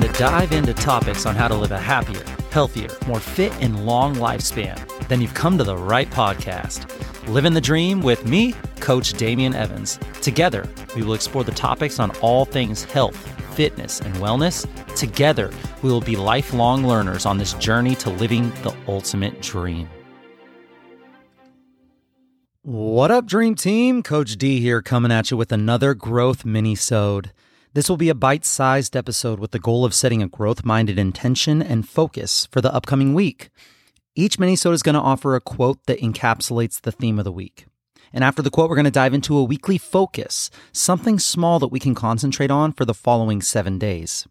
looking to dive into topics on how to live a happier, healthier, more fit, and long lifespan, then you've come to the right podcast. Living the Dream with me, Coach Damian Evans. Together, we will explore the topics on all things health, fitness, and wellness. Together, we will be lifelong learners on this journey to living the ultimate dream. What up, Dream Team? Coach D here coming at you with another growth mini-sode. This will be a bite sized episode with the goal of setting a growth minded intention and focus for the upcoming week. Each minisode is going to offer a quote that encapsulates the theme of the week. And after the quote, we're going to dive into a weekly focus, something small that we can concentrate on for the following seven days.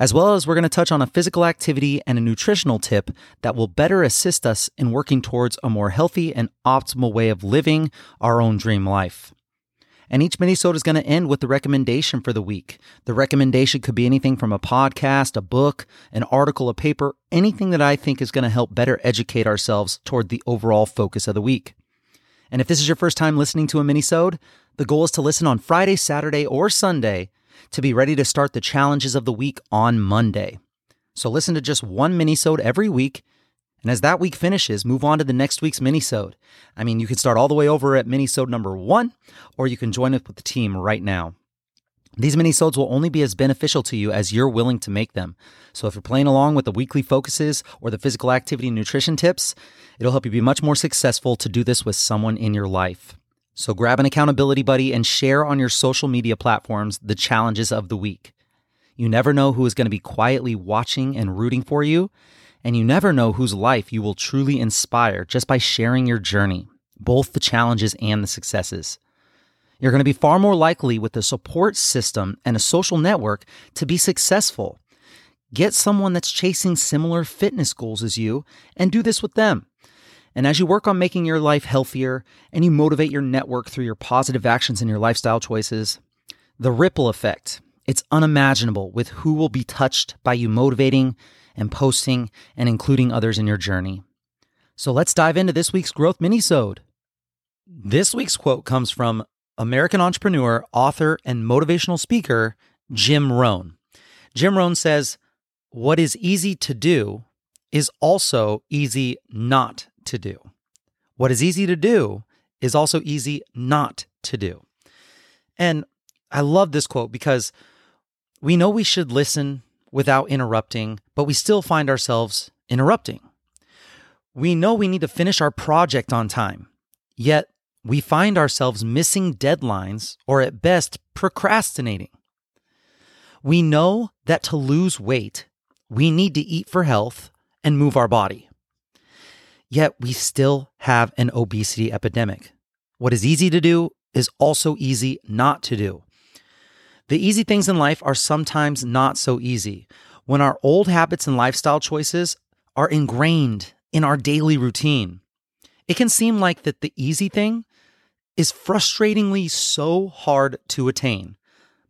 As well as we're going to touch on a physical activity and a nutritional tip that will better assist us in working towards a more healthy and optimal way of living our own dream life. And each minisode is going to end with the recommendation for the week. The recommendation could be anything from a podcast, a book, an article, a paper, anything that I think is going to help better educate ourselves toward the overall focus of the week. And if this is your first time listening to a minisode, the goal is to listen on Friday, Saturday, or Sunday to be ready to start the challenges of the week on Monday. So listen to just one minisode every week and as that week finishes, move on to the next week's minisode. I mean, you can start all the way over at minisode number one, or you can join up with the team right now. These minisodes will only be as beneficial to you as you're willing to make them. So if you're playing along with the weekly focuses or the physical activity and nutrition tips, it'll help you be much more successful to do this with someone in your life. So grab an accountability buddy and share on your social media platforms the challenges of the week. You never know who is going to be quietly watching and rooting for you and you never know whose life you will truly inspire just by sharing your journey, both the challenges and the successes. You're going to be far more likely with a support system and a social network to be successful. Get someone that's chasing similar fitness goals as you and do this with them. And as you work on making your life healthier and you motivate your network through your positive actions and your lifestyle choices, the ripple effect, it's unimaginable with who will be touched by you motivating and posting and including others in your journey. So let's dive into this week's growth minisode. This week's quote comes from American entrepreneur, author, and motivational speaker Jim Rohn. Jim Rohn says, "What is easy to do is also easy not to do. What is easy to do is also easy not to do." And I love this quote because we know we should listen without interrupting, but we still find ourselves interrupting. We know we need to finish our project on time, yet we find ourselves missing deadlines or at best procrastinating. We know that to lose weight, we need to eat for health and move our body. Yet we still have an obesity epidemic. What is easy to do is also easy not to do. The easy things in life are sometimes not so easy when our old habits and lifestyle choices are ingrained in our daily routine. It can seem like that the easy thing is frustratingly so hard to attain.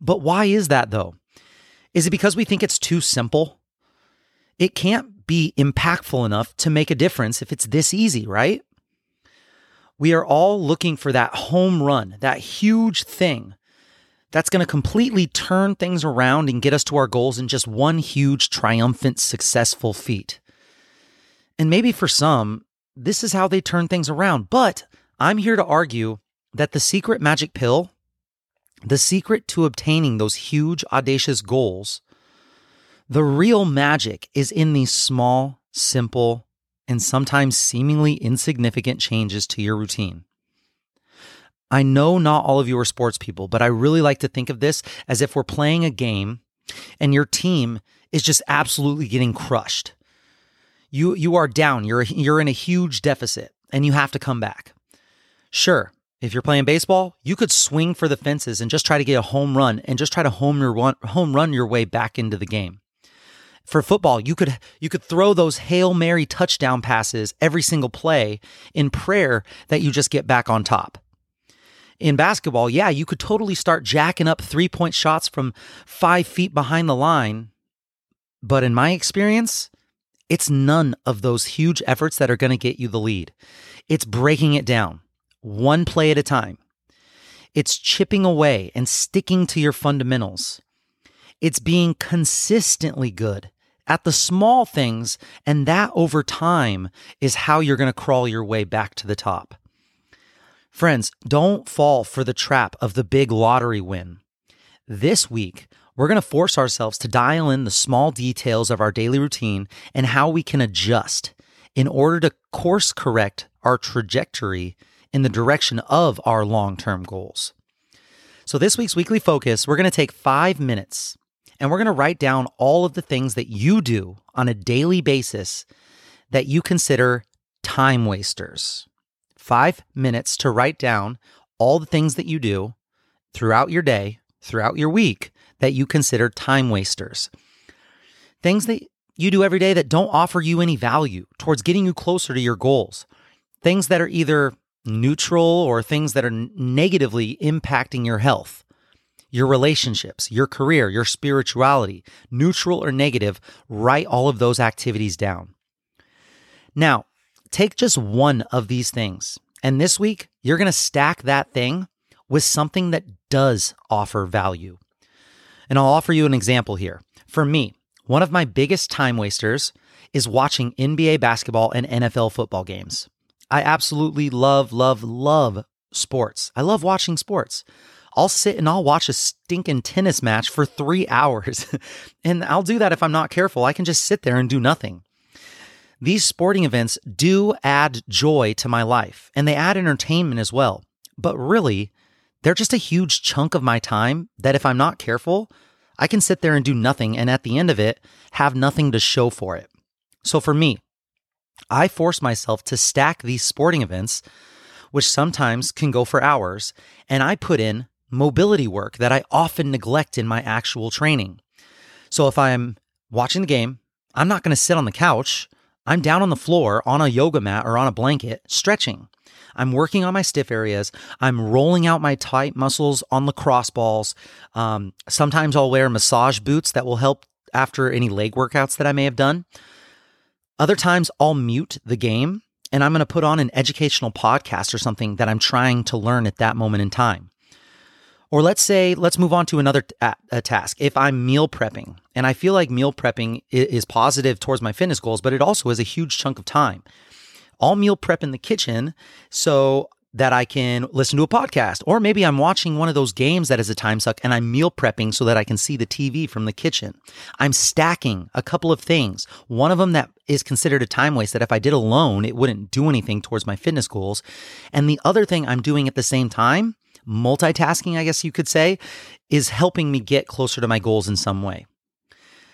But why is that though? Is it because we think it's too simple? It can't be impactful enough to make a difference if it's this easy, right? We are all looking for that home run, that huge thing that's going to completely turn things around and get us to our goals in just one huge, triumphant, successful feat. And maybe for some, this is how they turn things around. But I'm here to argue that the secret magic pill, the secret to obtaining those huge, audacious goals, the real magic is in these small, simple, and sometimes seemingly insignificant changes to your routine. I know not all of you are sports people, but I really like to think of this as if we're playing a game and your team is just absolutely getting crushed. You you are down. You're you're in a huge deficit and you have to come back. Sure, if you're playing baseball, you could swing for the fences and just try to get a home run and just try to home your home run your way back into the game. For football, you could you could throw those Hail Mary touchdown passes every single play in prayer that you just get back on top in basketball, yeah, you could totally start jacking up three point shots from five feet behind the line. But in my experience, it's none of those huge efforts that are going to get you the lead. It's breaking it down one play at a time. It's chipping away and sticking to your fundamentals. It's being consistently good at the small things, and that over time is how you're going to crawl your way back to the top. Friends, don't fall for the trap of the big lottery win. This week, we're going to force ourselves to dial in the small details of our daily routine and how we can adjust in order to course correct our trajectory in the direction of our long term goals. So, this week's weekly focus, we're going to take five minutes and we're going to write down all of the things that you do on a daily basis that you consider time wasters. Five minutes to write down all the things that you do throughout your day, throughout your week that you consider time wasters. Things that you do every day that don't offer you any value towards getting you closer to your goals. Things that are either neutral or things that are negatively impacting your health your relationships, your career, your spirituality, neutral or negative, write all of those activities down. Now, take just one of these things. And this week, you're going to stack that thing with something that does offer value. And I'll offer you an example here. For me, one of my biggest time wasters is watching NBA basketball and NFL football games. I absolutely love, love, love sports. I love watching sports. I'll sit and I'll watch a stinking tennis match for three hours. and I'll do that if I'm not careful. I can just sit there and do nothing. These sporting events do add joy to my life and they add entertainment as well. But really, they're just a huge chunk of my time that if I'm not careful, I can sit there and do nothing. And at the end of it, have nothing to show for it. So for me, I force myself to stack these sporting events, which sometimes can go for hours, and I put in mobility work that I often neglect in my actual training. So if I'm watching the game, I'm not going to sit on the couch. I'm down on the floor on a yoga mat or on a blanket stretching. I'm working on my stiff areas. I'm rolling out my tight muscles on lacrosse balls. Um, sometimes I'll wear massage boots that will help after any leg workouts that I may have done. Other times I'll mute the game and I'm going to put on an educational podcast or something that I'm trying to learn at that moment in time. Or let's say, let's move on to another t- a task. If I'm meal prepping and I feel like meal prepping is positive towards my fitness goals, but it also is a huge chunk of time. I'll meal prep in the kitchen so that I can listen to a podcast. Or maybe I'm watching one of those games that is a time suck and I'm meal prepping so that I can see the TV from the kitchen. I'm stacking a couple of things. One of them that is considered a time waste that if I did alone, it wouldn't do anything towards my fitness goals. And the other thing I'm doing at the same time multitasking, I guess you could say, is helping me get closer to my goals in some way.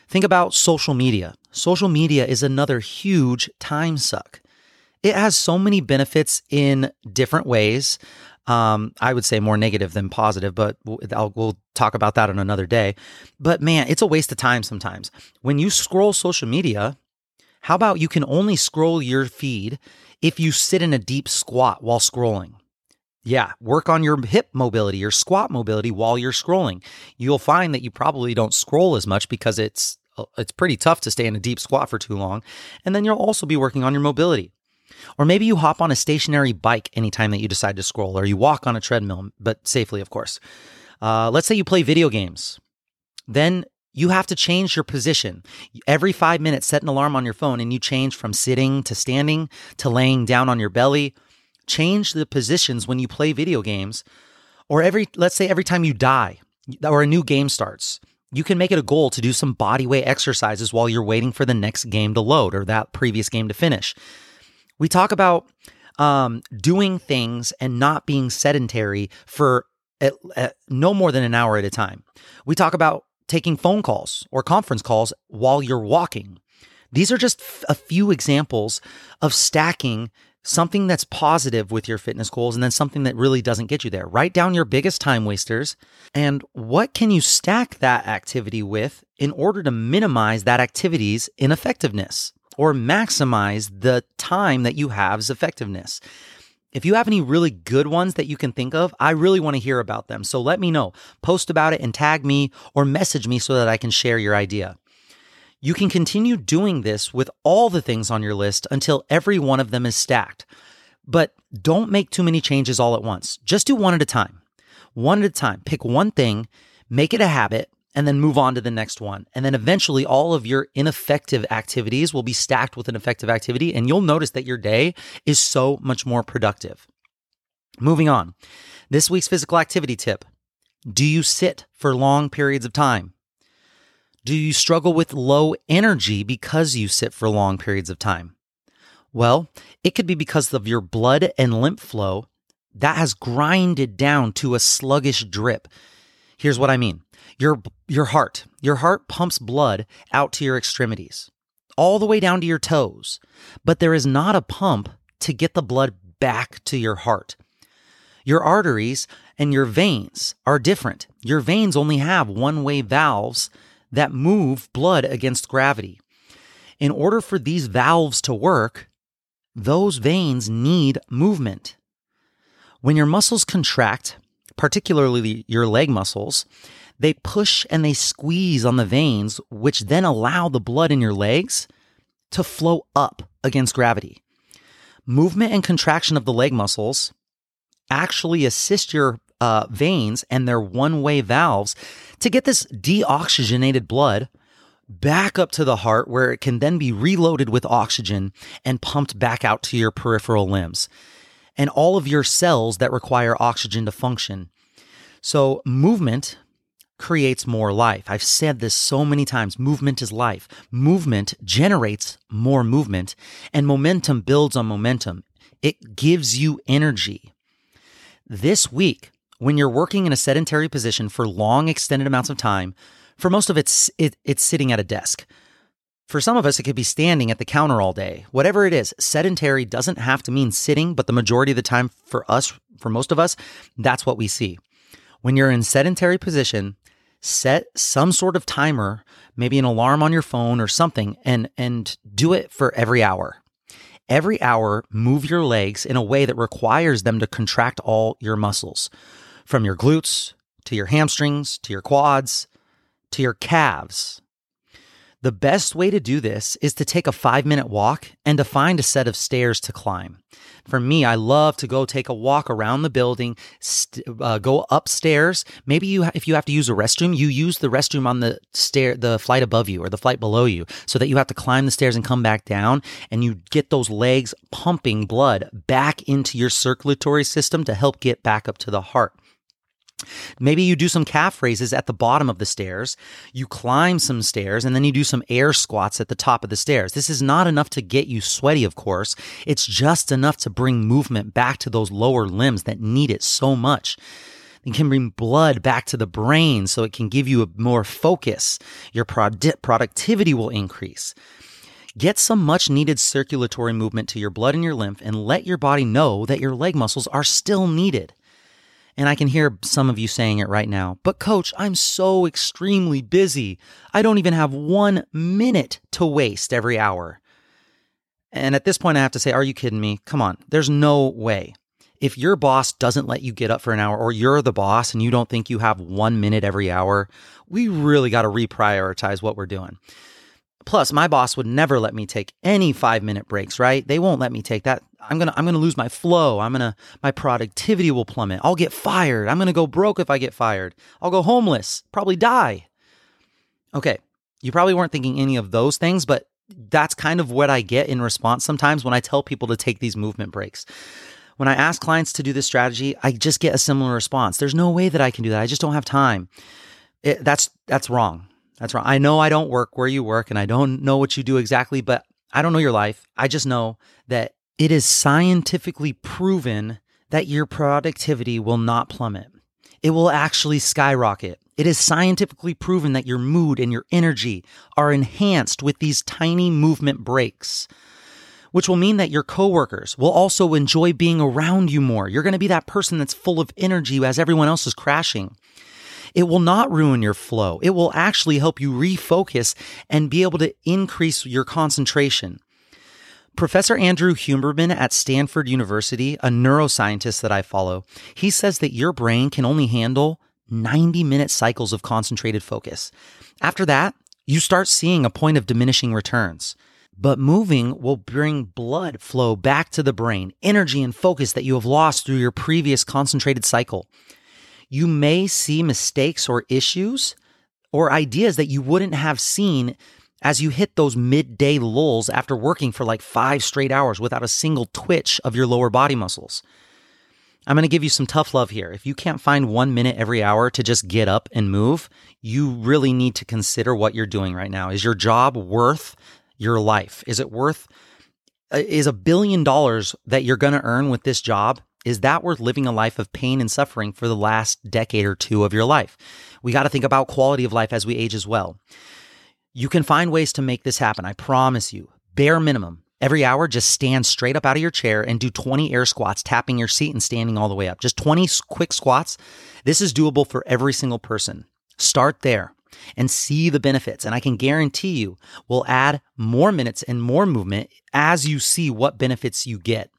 Think about social media. Social media is another huge time suck. It has so many benefits in different ways. Um, I would say more negative than positive, but I'll, we'll talk about that on another day. But man, it's a waste of time sometimes. When you scroll social media, how about you can only scroll your feed if you sit in a deep squat while scrolling? Yeah, work on your hip mobility, your squat mobility while you're scrolling. You'll find that you probably don't scroll as much because it's uh, it's pretty tough to stay in a deep squat for too long. And then you'll also be working on your mobility. Or maybe you hop on a stationary bike anytime that you decide to scroll, or you walk on a treadmill, but safely, of course. Uh, let's say you play video games. Then you have to change your position. Every five minutes, set an alarm on your phone and you change from sitting to standing to laying down on your belly change the positions when you play video games or every let's say every time you die or a new game starts you can make it a goal to do some body weight exercises while you're waiting for the next game to load or that previous game to finish. We talk about um, doing things and not being sedentary for at, at no more than an hour at a time. We talk about taking phone calls or conference calls while you're walking. These are just a few examples of stacking something that's positive with your fitness goals and then something that really doesn't get you there. Write down your biggest time wasters and what can you stack that activity with in order to minimize that activity's ineffectiveness or maximize the time that you have's effectiveness. If you have any really good ones that you can think of, I really want to hear about them. So let me know. Post about it and tag me or message me so that I can share your idea. You can continue doing this with all the things on your list until every one of them is stacked. But don't make too many changes all at once. Just do one at a time. One at a time. Pick one thing, make it a habit, and then move on to the next one. And then eventually all of your ineffective activities will be stacked with an effective activity. And you'll notice that your day is so much more productive. Moving on. This week's physical activity tip Do you sit for long periods of time? Do you struggle with low energy because you sit for long periods of time? Well, it could be because of your blood and lymph flow that has grinded down to a sluggish drip. Here's what I mean. Your your heart, your heart pumps blood out to your extremities, all the way down to your toes, but there is not a pump to get the blood back to your heart. Your arteries and your veins are different. Your veins only have one-way valves that move blood against gravity. In order for these valves to work, those veins need movement. When your muscles contract, particularly your leg muscles, they push and they squeeze on the veins, which then allow the blood in your legs to flow up against gravity. Movement and contraction of the leg muscles actually assist your uh, veins and their one way valves to get this deoxygenated blood back up to the heart where it can then be reloaded with oxygen and pumped back out to your peripheral limbs and all of your cells that require oxygen to function. So, movement creates more life. I've said this so many times. Movement is life. Movement generates more movement and momentum builds on momentum. It gives you energy. This week, when you're working in a sedentary position for long extended amounts of time, for most of it's it, it's sitting at a desk. For some of us, it could be standing at the counter all day. Whatever it is, sedentary doesn't have to mean sitting, but the majority of the time for us, for most of us, that's what we see. When you're in sedentary position, set some sort of timer, maybe an alarm on your phone or something, and and do it for every hour. Every hour, move your legs in a way that requires them to contract all your muscles, from your glutes to your hamstrings to your quads to your calves. The best way to do this is to take a five minute walk and to find a set of stairs to climb. For me, I love to go take a walk around the building, st- uh, go upstairs. Maybe you, if you have to use a restroom, you use the restroom on the stair, the flight above you or the flight below you, so that you have to climb the stairs and come back down, and you get those legs pumping blood back into your circulatory system to help get back up to the heart. Maybe you do some calf raises at the bottom of the stairs, you climb some stairs, and then you do some air squats at the top of the stairs. This is not enough to get you sweaty, of course. It's just enough to bring movement back to those lower limbs that need it so much. It can bring blood back to the brain so it can give you a more focus. Your productivity will increase. Get some much needed circulatory movement to your blood and your lymph and let your body know that your leg muscles are still needed. And I can hear some of you saying it right now. But, coach, I'm so extremely busy. I don't even have one minute to waste every hour. And at this point, I have to say, are you kidding me? Come on. There's no way. If your boss doesn't let you get up for an hour, or you're the boss and you don't think you have one minute every hour, we really got to reprioritize what we're doing. Plus, my boss would never let me take any five minute breaks, right? They won't let me take that. I'm gonna I'm gonna lose my flow. I'm gonna my productivity will plummet. I'll get fired. I'm gonna go broke if I get fired. I'll go homeless, probably die. Okay, you probably weren't thinking any of those things, but that's kind of what I get in response sometimes when I tell people to take these movement breaks. When I ask clients to do this strategy, I just get a similar response. There's no way that I can do that. I just don't have time. It, that's that's wrong. That's wrong. I know I don't work where you work and I don't know what you do exactly, but I don't know your life. I just know that it is scientifically proven that your productivity will not plummet. It will actually skyrocket. It is scientifically proven that your mood and your energy are enhanced with these tiny movement breaks, which will mean that your coworkers will also enjoy being around you more. You're going to be that person that's full of energy as everyone else is crashing. It will not ruin your flow. It will actually help you refocus and be able to increase your concentration. Professor Andrew Huberman at Stanford University, a neuroscientist that I follow, he says that your brain can only handle 90 minute cycles of concentrated focus. After that, you start seeing a point of diminishing returns. But moving will bring blood flow back to the brain, energy and focus that you have lost through your previous concentrated cycle you may see mistakes or issues or ideas that you wouldn't have seen as you hit those midday lulls after working for like five straight hours without a single twitch of your lower body muscles. I'm going to give you some tough love here. If you can't find one minute every hour to just get up and move, you really need to consider what you're doing right now. Is your job worth your life? Is it worth, uh, is a billion dollars that you're going to earn with this job? Is that worth living a life of pain and suffering for the last decade or two of your life? We got to think about quality of life as we age as well. You can find ways to make this happen. I promise you. Bare minimum. Every hour, just stand straight up out of your chair and do 20 air squats, tapping your seat and standing all the way up. Just 20 quick squats. This is doable for every single person. Start there and see the benefits. And I can guarantee you we'll add more minutes and more movement as you see what benefits you get.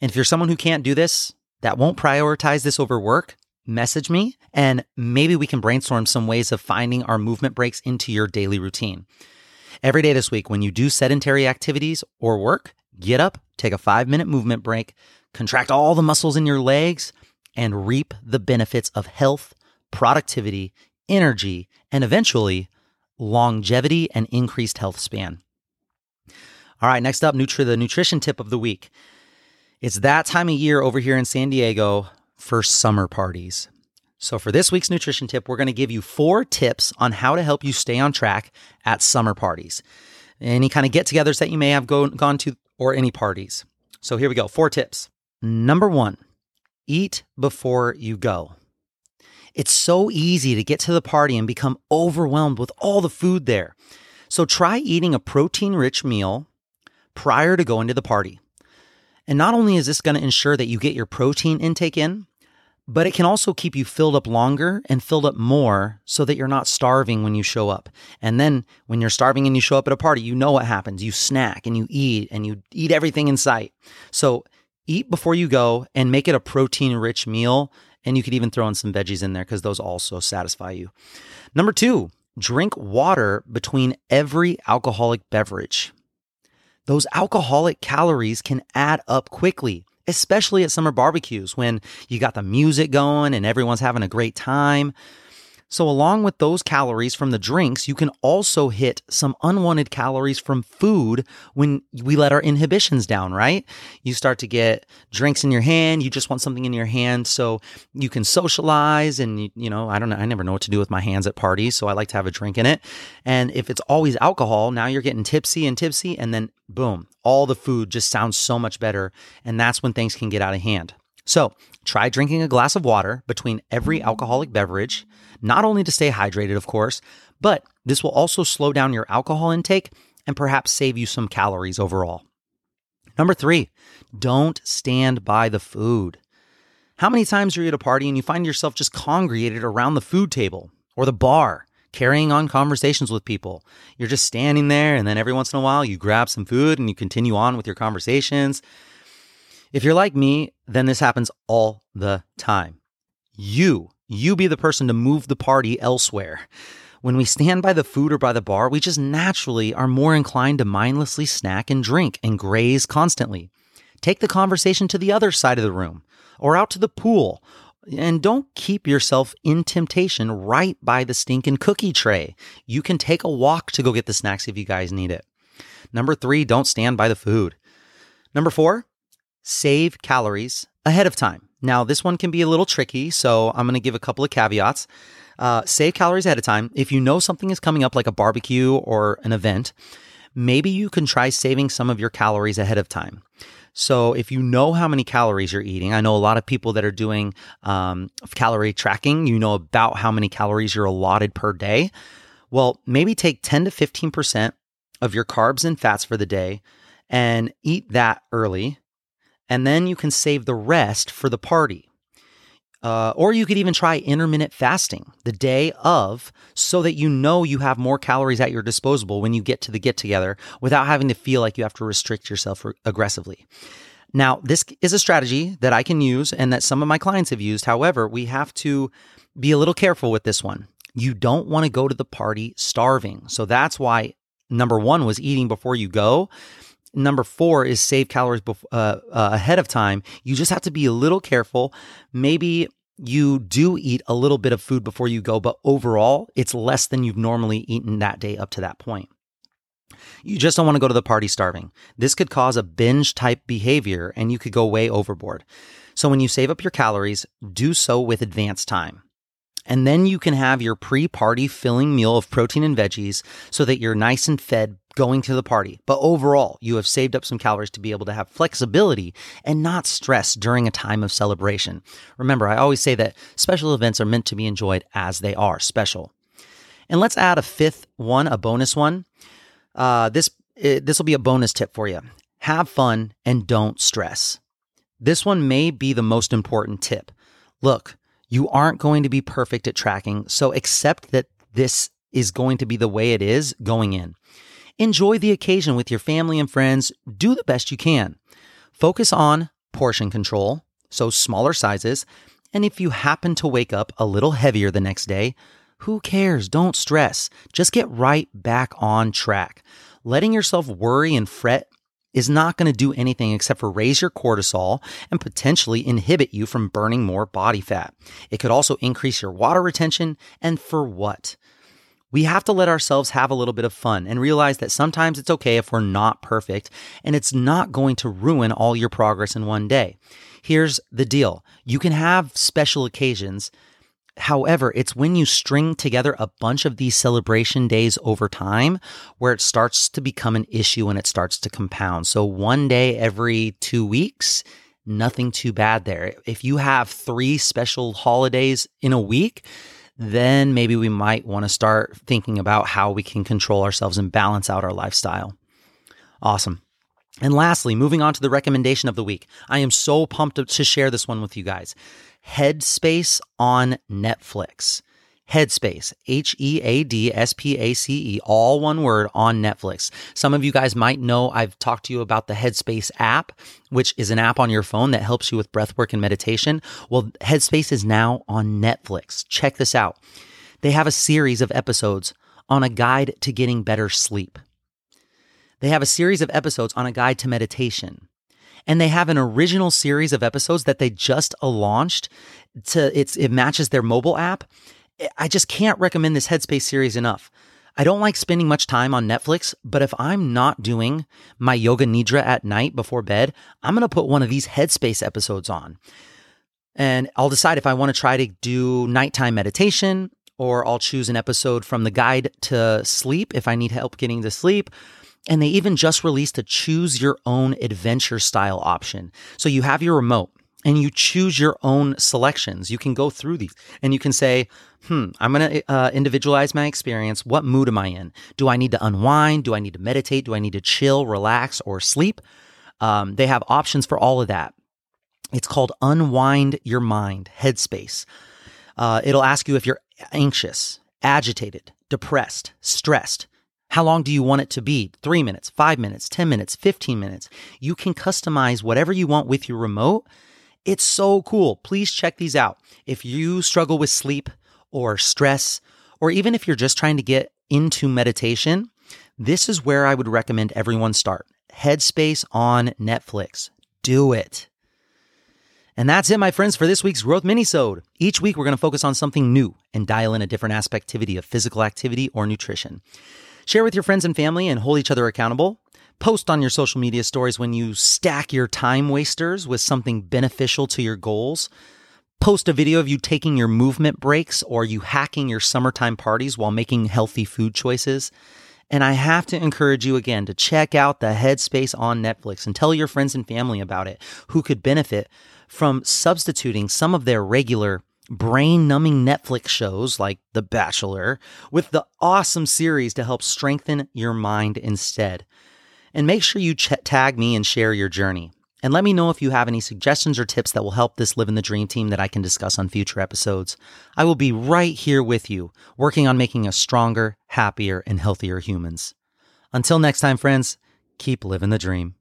And if you're someone who can't do this, that won't prioritize this over work, message me and maybe we can brainstorm some ways of finding our movement breaks into your daily routine. Every day this week, when you do sedentary activities or work, get up, take a five minute movement break, contract all the muscles in your legs, and reap the benefits of health, productivity, energy, and eventually longevity and increased health span. All right, next up, Nutri, the nutrition tip of the week. It's that time of year over here in San Diego for summer parties. So, for this week's nutrition tip, we're going to give you four tips on how to help you stay on track at summer parties. Any kind of get togethers that you may have go, gone to, or any parties. So, here we go four tips. Number one, eat before you go. It's so easy to get to the party and become overwhelmed with all the food there. So, try eating a protein rich meal prior to going to the party. And not only is this going to ensure that you get your protein intake in, but it can also keep you filled up longer and filled up more so that you're not starving when you show up. And then when you're starving and you show up at a party, you know what happens. You snack and you eat and you eat everything in sight. So eat before you go and make it a protein rich meal. And you could even throw in some veggies in there because those also satisfy you. Number two, drink water between every alcoholic beverage those alcoholic calories can add up quickly, especially at summer barbecues when you got the music going and everyone's having a great time. So, along with those calories from the drinks, you can also hit some unwanted calories from food when we let our inhibitions down, right? You start to get drinks in your hand, you just want something in your hand so you can socialize. And, you know, I don't know, I never know what to do with my hands at parties, so I like to have a drink in it. And if it's always alcohol, now you're getting tipsy and tipsy, and then boom, all the food just sounds so much better. And that's when things can get out of hand. So try drinking a glass of water between every alcoholic beverage, not only to stay hydrated, of course, but this will also slow down your alcohol intake and perhaps save you some calories overall. Number three, don't stand by the food. How many times are you at a party and you find yourself just congregated around the food table or the bar, carrying on conversations with people? You're just standing there, and then every once in a while you grab some food and you continue on with your conversations. If you're like me, then this happens all the time. You, you be the person to move the party elsewhere. When we stand by the food or by the bar, we just naturally are more inclined to mindlessly snack and drink and graze constantly. Take the conversation to the other side of the room or out to the pool. And don't keep yourself in temptation right by the stinking cookie tray. You can take a walk to go get the snacks if you guys need it. Number three, don't stand by the food. Number four, save calories ahead of time. Now, this one can be a little tricky, so I'm going to give a couple of caveats. Uh, save calories ahead of time. If you know something is coming up, like a barbecue or an event, maybe you can try saving some of your calories ahead of time. So, if you know how many calories you're eating, I know a lot of people that are doing um, calorie tracking, you know about how many calories you're allotted per day. Well, maybe take 10 to 15% of your carbs and fats for the day and eat that early and then you can save the rest for the party. Uh, or you could even try intermittent fasting the day of so that you know you have more calories at your disposal when you get to the get together without having to feel like you have to restrict yourself aggressively. Now, this is a strategy that I can use and that some of my clients have used. However, we have to be a little careful with this one. You don't want to go to the party starving. So that's why number one was eating before you go. Number four is save calories bef- uh, uh, ahead of time. You just have to be a little careful. Maybe you do eat a little bit of food before you go, but overall, it's less than you've normally eaten that day up to that point. You just don't want to go to the party starving. This could cause a binge type behavior and you could go way overboard. So when you save up your calories, do so with advanced time. And then you can have your pre party filling meal of protein and veggies so that you're nice and fed going to the party. But overall, you have saved up some calories to be able to have flexibility and not stress during a time of celebration. Remember, I always say that special events are meant to be enjoyed as they are special. And let's add a fifth one, a bonus one. Uh, this this will be a bonus tip for you. Have fun and don't stress. This one may be the most important tip. Look, you aren't going to be perfect at tracking, so accept that this is going to be the way it is going in. Enjoy the occasion with your family and friends. Do the best you can. Focus on portion control, so smaller sizes. And if you happen to wake up a little heavier the next day, who cares? Don't stress. Just get right back on track. Letting yourself worry and fret is not going to do anything except for raise your cortisol and potentially inhibit you from burning more body fat. It could also increase your water retention. And for what? We have to let ourselves have a little bit of fun and realize that sometimes it's okay if we're not perfect and it's not going to ruin all your progress in one day. Here's the deal you can have special occasions However, it's when you string together a bunch of these celebration days over time where it starts to become an issue and it starts to compound. So, one day every two weeks, nothing too bad there. If you have three special holidays in a week, then maybe we might want to start thinking about how we can control ourselves and balance out our lifestyle. Awesome. And lastly, moving on to the recommendation of the week. I am so pumped to share this one with you guys. Headspace on Netflix. Headspace, H E A D S P A C E, all one word on Netflix. Some of you guys might know I've talked to you about the Headspace app, which is an app on your phone that helps you with breathwork and meditation. Well, Headspace is now on Netflix. Check this out. They have a series of episodes on a guide to getting better sleep. They have a series of episodes on a guide to meditation and they have an original series of episodes that they just launched to it's it matches their mobile app. I just can't recommend this Headspace series enough. I don't like spending much time on Netflix, but if I'm not doing my yoga nidra at night before bed, I'm going to put one of these Headspace episodes on. And I'll decide if I want to try to do nighttime meditation or I'll choose an episode from the guide to sleep if I need help getting to sleep and they even just released a choose your own adventure style option. So you have your remote and you choose your own selections. You can go through these and you can say, hmm, I'm going to uh, individualize my experience. What mood am I in? Do I need to unwind? Do I need to meditate? Do I need to chill, relax, or sleep? Um, they have options for all of that. It's called Unwind Your Mind Headspace. Uh, it'll ask you if you're anxious, agitated, depressed, stressed. How long do you want it to be? Three minutes, five minutes, 10 minutes, 15 minutes. You can customize whatever you want with your remote. It's so cool. Please check these out. If you struggle with sleep or stress, or even if you're just trying to get into meditation, this is where I would recommend everyone start. Headspace on Netflix. Do it. And that's it, my friends, for this week's Growth Minisode. Each week, we're going to focus on something new and dial in a different aspectivity of physical activity or nutrition. Share with your friends and family and hold each other accountable. Post on your social media stories when you stack your time wasters with something beneficial to your goals. Post a video of you taking your movement breaks or you hacking your summertime parties while making healthy food choices. And I have to encourage you again to check out the Headspace on Netflix and tell your friends and family about it who could benefit from substituting some of their regular brain numbing Netflix shows like The Bachelor with the awesome series to help strengthen your mind instead. And make sure you ch- tag me and share your journey. And let me know if you have any suggestions or tips that will help this live in the dream team that I can discuss on future episodes. I will be right here with you, working on making us stronger, happier, and healthier humans. Until next time, friends, keep living the dream.